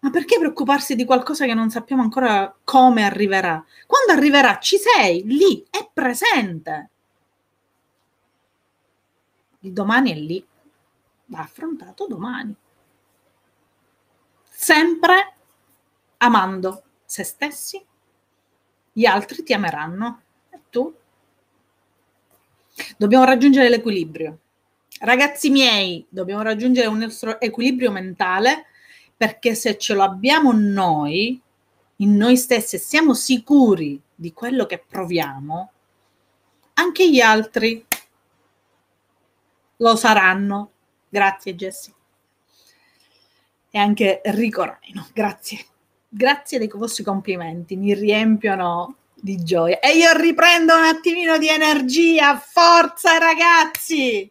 Ma perché preoccuparsi di qualcosa che non sappiamo ancora come arriverà? Quando arriverà ci sei, lì, è presente. Il domani è lì, va affrontato domani. Sempre amando se stessi, gli altri ti ameranno e tu Dobbiamo raggiungere l'equilibrio. Ragazzi miei, dobbiamo raggiungere un nostro equilibrio mentale perché se ce lo abbiamo noi, in noi stessi, e siamo sicuri di quello che proviamo, anche gli altri lo saranno. Grazie Jessie. E anche Enrico Raino, grazie. Grazie dei vostri complimenti, mi riempiono di gioia. E io riprendo un attimino di energia. Forza ragazzi!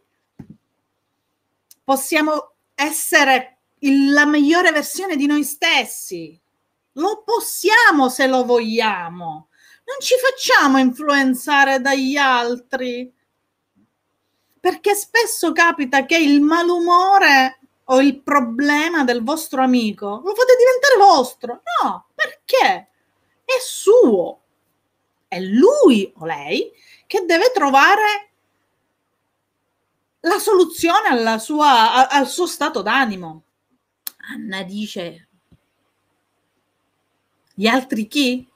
Possiamo essere il, la migliore versione di noi stessi. Lo possiamo se lo vogliamo. Non ci facciamo influenzare dagli altri. Perché spesso capita che il malumore o il problema del vostro amico lo fate diventare vostro. No, perché? È suo è lui o lei che deve trovare la soluzione sua, al suo stato d'animo. Anna dice, gli altri chi?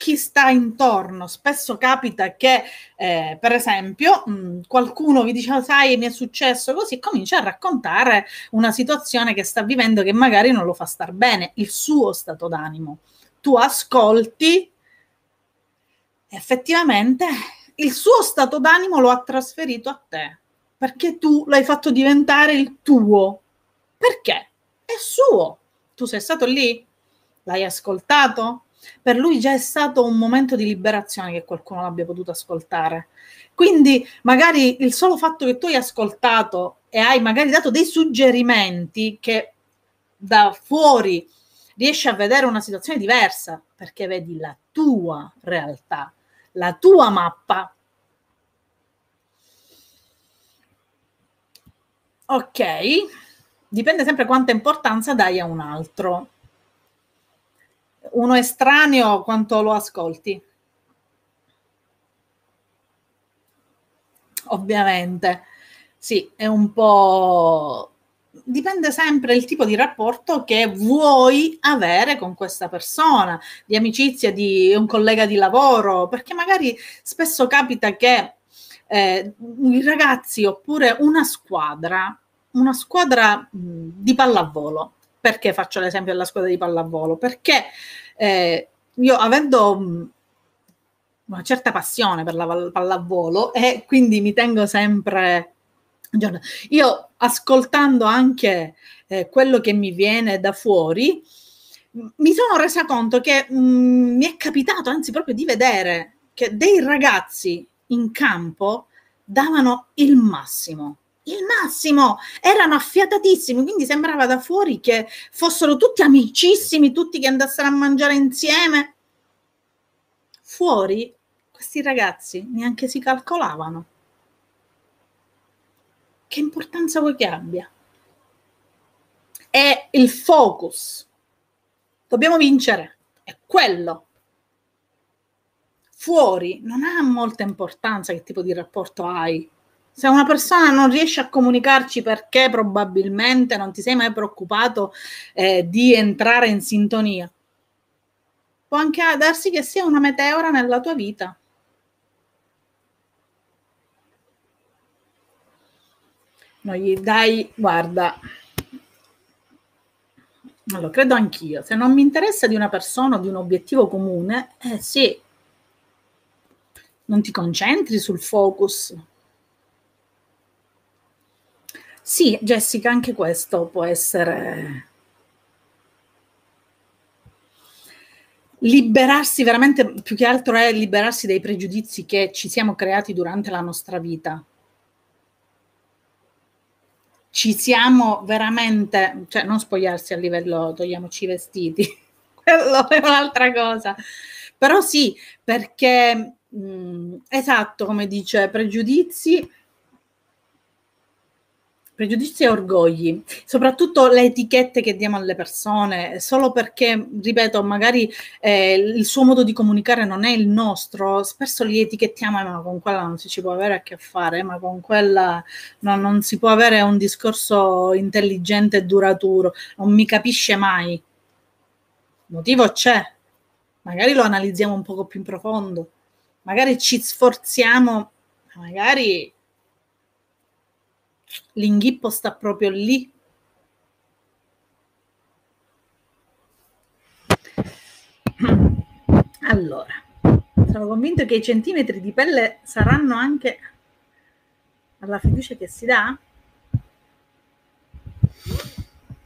Chi sta intorno? Spesso capita che, eh, per esempio, mh, qualcuno vi dice, sai, mi è successo così, e comincia a raccontare una situazione che sta vivendo che magari non lo fa star bene, il suo stato d'animo. Tu ascolti effettivamente il suo stato d'animo lo ha trasferito a te, perché tu l'hai fatto diventare il tuo. Perché? È suo. Tu sei stato lì? L'hai ascoltato? Per lui già è stato un momento di liberazione che qualcuno l'abbia potuto ascoltare. Quindi magari il solo fatto che tu hai ascoltato e hai magari dato dei suggerimenti che da fuori riesci a vedere una situazione diversa perché vedi la tua realtà la tua mappa. Ok, dipende sempre quanta importanza dai a un altro. Uno estraneo quanto lo ascolti. Ovviamente, sì, è un po' dipende sempre il tipo di rapporto che vuoi avere con questa persona, di amicizia, di un collega di lavoro, perché magari spesso capita che eh, i ragazzi oppure una squadra, una squadra mh, di pallavolo, perché faccio l'esempio della squadra di pallavolo? Perché eh, io avendo mh, una certa passione per la pallavolo e quindi mi tengo sempre io ascoltando anche eh, quello che mi viene da fuori, mi sono resa conto che mh, mm, mi è capitato, anzi proprio di vedere che dei ragazzi in campo davano il massimo. Il massimo, erano affiatatissimi, quindi sembrava da fuori che fossero tutti amicissimi, tutti che andassero a mangiare insieme. Fuori questi ragazzi neanche si calcolavano che importanza vuoi che abbia? È il focus. Dobbiamo vincere, è quello. Fuori non ha molta importanza che tipo di rapporto hai Se una persona non riesce a comunicarci perché probabilmente non ti sei mai preoccupato eh, di entrare in sintonia, può anche darsi che sia una meteora nella tua vita. Non gli dai, guarda, allora, credo anch'io, se non mi interessa di una persona o di un obiettivo comune, eh sì, non ti concentri sul focus, sì, Jessica, anche questo può essere liberarsi veramente, più che altro è liberarsi dai pregiudizi che ci siamo creati durante la nostra vita. Ci siamo veramente, cioè non spogliarsi a livello togliamoci i vestiti, quello è un'altra cosa. Però sì, perché mh, esatto, come dice, pregiudizi pregiudizi e orgogli, soprattutto le etichette che diamo alle persone, solo perché, ripeto, magari eh, il suo modo di comunicare non è il nostro, spesso li etichettiamo, eh, ma con quella non si ci può avere a che fare, ma con quella no, non si può avere un discorso intelligente e duraturo, non mi capisce mai. Il motivo c'è, magari lo analizziamo un poco più in profondo, magari ci sforziamo, magari L'inghippo sta proprio lì. Allora, sono convinto che i centimetri di pelle saranno anche alla fiducia che si dà.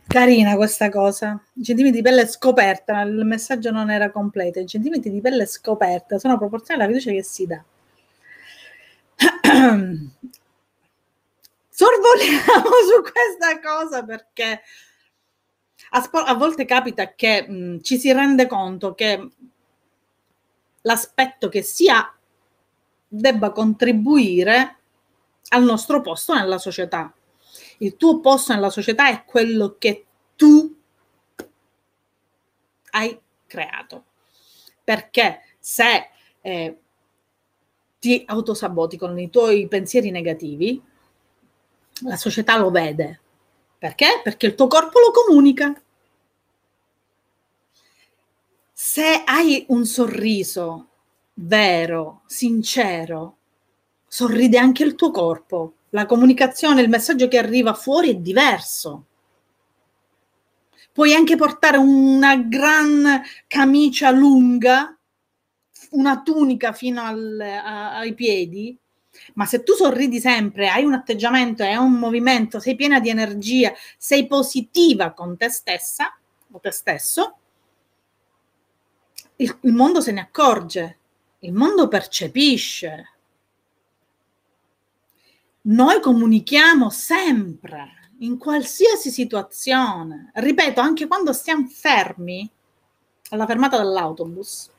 Carina questa cosa. I centimetri di pelle scoperta, il messaggio non era completo. I centimetri di pelle scoperta sono proporzionali alla fiducia che si dà. sorvoliamo su questa cosa perché a, spo- a volte capita che mh, ci si rende conto che l'aspetto che si ha debba contribuire al nostro posto nella società. Il tuo posto nella società è quello che tu hai creato. Perché se eh, ti autosaboti con i tuoi pensieri negativi, la società lo vede. Perché? Perché il tuo corpo lo comunica. Se hai un sorriso vero, sincero, sorride anche il tuo corpo. La comunicazione, il messaggio che arriva fuori è diverso. Puoi anche portare una gran camicia lunga, una tunica fino al, a, ai piedi, ma se tu sorridi sempre, hai un atteggiamento, hai un movimento, sei piena di energia, sei positiva con te stessa o te stesso, il, il mondo se ne accorge, il mondo percepisce. Noi comunichiamo sempre, in qualsiasi situazione. Ripeto, anche quando stiamo fermi alla fermata dell'autobus,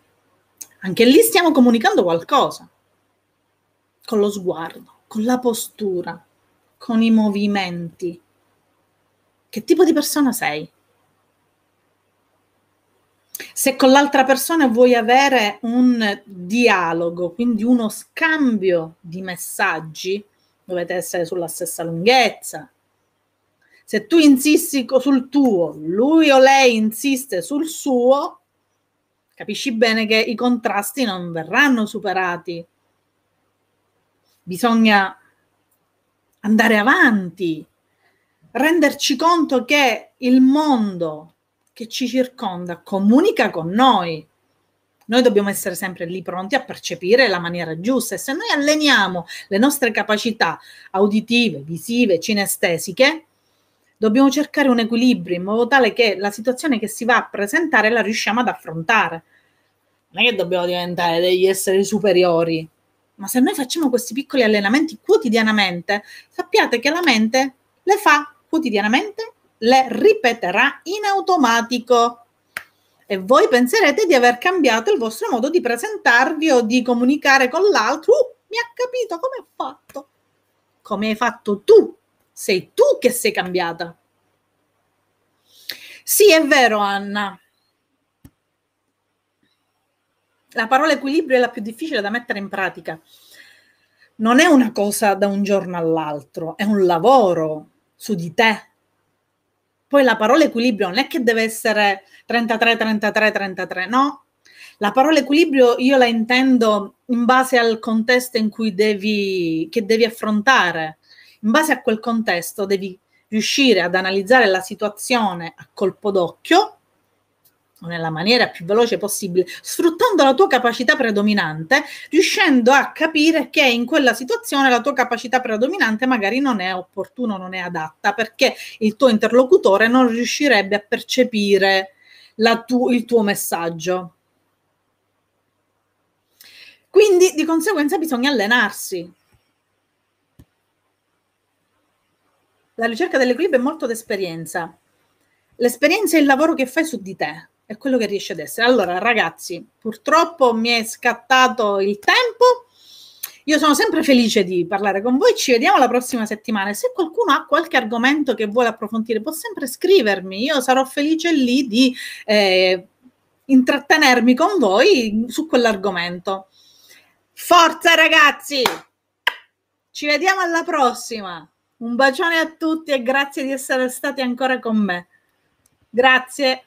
anche lì stiamo comunicando qualcosa con lo sguardo, con la postura, con i movimenti. Che tipo di persona sei? Se con l'altra persona vuoi avere un dialogo, quindi uno scambio di messaggi, dovete essere sulla stessa lunghezza. Se tu insisti sul tuo, lui o lei insiste sul suo, capisci bene che i contrasti non verranno superati bisogna andare avanti, renderci conto che il mondo che ci circonda comunica con noi. Noi dobbiamo essere sempre lì pronti a percepire la maniera giusta e se noi alleniamo le nostre capacità auditive, visive, cinestesiche, dobbiamo cercare un equilibrio in modo tale che la situazione che si va a presentare la riusciamo ad affrontare. Non è che dobbiamo diventare degli esseri superiori, ma se noi facciamo questi piccoli allenamenti quotidianamente, sappiate che la mente le fa quotidianamente, le ripeterà in automatico. E voi penserete di aver cambiato il vostro modo di presentarvi o di comunicare con l'altro. Uh, mi ha capito come ho fatto. Come hai fatto tu? Sei tu che sei cambiata. Sì, è vero, Anna. La parola equilibrio è la più difficile da mettere in pratica. non è una cosa da un giorno all'altro, è un lavoro su di te. Poi la parola equilibrio non è che deve essere 33, 33, 33, no. La parola equilibrio io la intendo in base al contesto in cui devi, che devi affrontare. In base a quel contesto devi riuscire ad analizzare la situazione a colpo d'occhio nella maniera più veloce possibile, sfruttando la tua capacità predominante, riuscendo a capire che in quella situazione la tua capacità predominante magari non è opportuna, non è adatta, perché il tuo interlocutore non riuscirebbe a percepire tu- il tuo messaggio. Quindi di conseguenza bisogna allenarsi. La ricerca dell'equilibrio è molto d'esperienza. L'esperienza è il lavoro che fai su di te è quello che riesce ad essere. Allora, ragazzi, purtroppo mi è scattato il tempo. Io sono sempre felice di parlare con voi. Ci vediamo la prossima settimana. Se qualcuno ha qualche argomento che vuole approfondire, può sempre scrivermi. Io sarò felice lì di eh, intrattenermi con voi su quell'argomento. Forza, ragazzi! Ci vediamo alla prossima. Un bacione a tutti e grazie di essere stati ancora con me. Grazie.